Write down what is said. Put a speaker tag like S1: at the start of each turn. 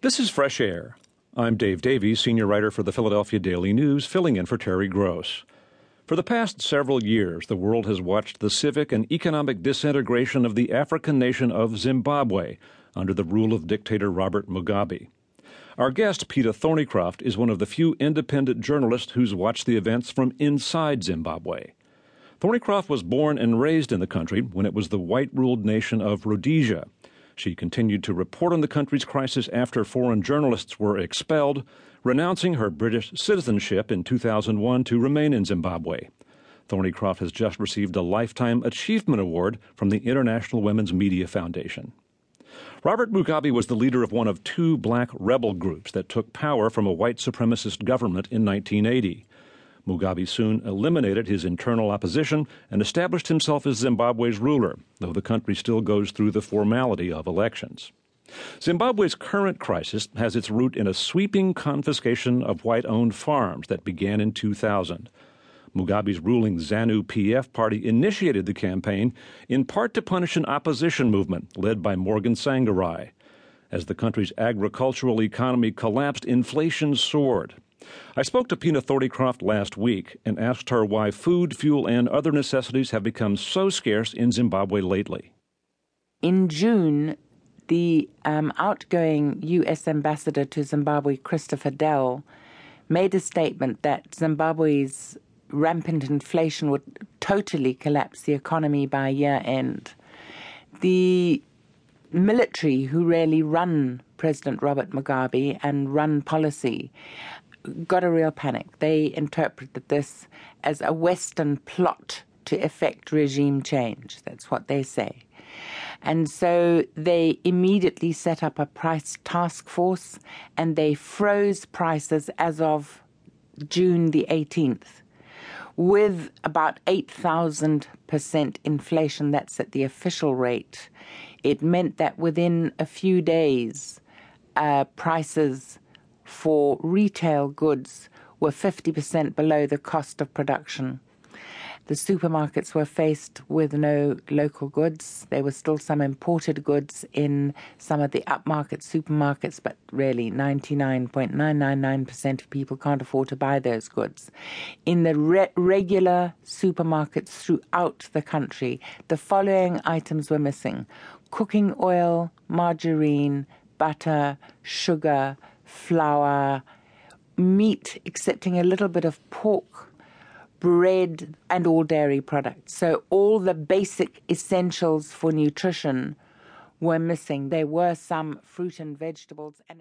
S1: This is Fresh Air. I'm Dave Davies, senior writer for the Philadelphia Daily News, filling in for Terry Gross. For the past several years, the world has watched the civic and economic disintegration of the African nation of Zimbabwe under the rule of dictator Robert Mugabe. Our guest, Peta Thornycroft, is one of the few independent journalists who's watched the events from inside Zimbabwe. Thornycroft was born and raised in the country when it was the white ruled nation of Rhodesia. She continued to report on the country's crisis after foreign journalists were expelled, renouncing her British citizenship in 2001 to remain in Zimbabwe. Thornycroft has just received a Lifetime Achievement Award from the International Women's Media Foundation. Robert Mugabe was the leader of one of two black rebel groups that took power from a white supremacist government in 1980. Mugabe soon eliminated his internal opposition and established himself as Zimbabwe's ruler, though the country still goes through the formality of elections. Zimbabwe's current crisis has its root in a sweeping confiscation of white owned farms that began in 2000. Mugabe's ruling ZANU PF party initiated the campaign in part to punish an opposition movement led by Morgan Tsvangirai. As the country's agricultural economy collapsed, inflation soared. I spoke to Pina Thornycroft last week and asked her why food, fuel, and other necessities have become so scarce in Zimbabwe lately.
S2: In June, the um, outgoing U.S. ambassador to Zimbabwe, Christopher Dell, made a statement that Zimbabwe's rampant inflation would totally collapse the economy by year end. The military, who really run President Robert Mugabe and run policy, got a real panic. They interpreted this as a Western plot to effect regime change. That's what they say. And so they immediately set up a price task force and they froze prices as of June the 18th with about 8,000% inflation. That's at the official rate. It meant that within a few days, uh, prices for retail goods were 50% below the cost of production. The supermarkets were faced with no local goods. There were still some imported goods in some of the upmarket supermarkets, but really 99.999% of people can't afford to buy those goods. In the re- regular supermarkets throughout the country, the following items were missing cooking oil, margarine, butter, sugar, flour, meat, excepting a little bit of pork bread, and all dairy products. So all the basic essentials for nutrition were missing. There were some fruit and vegetables and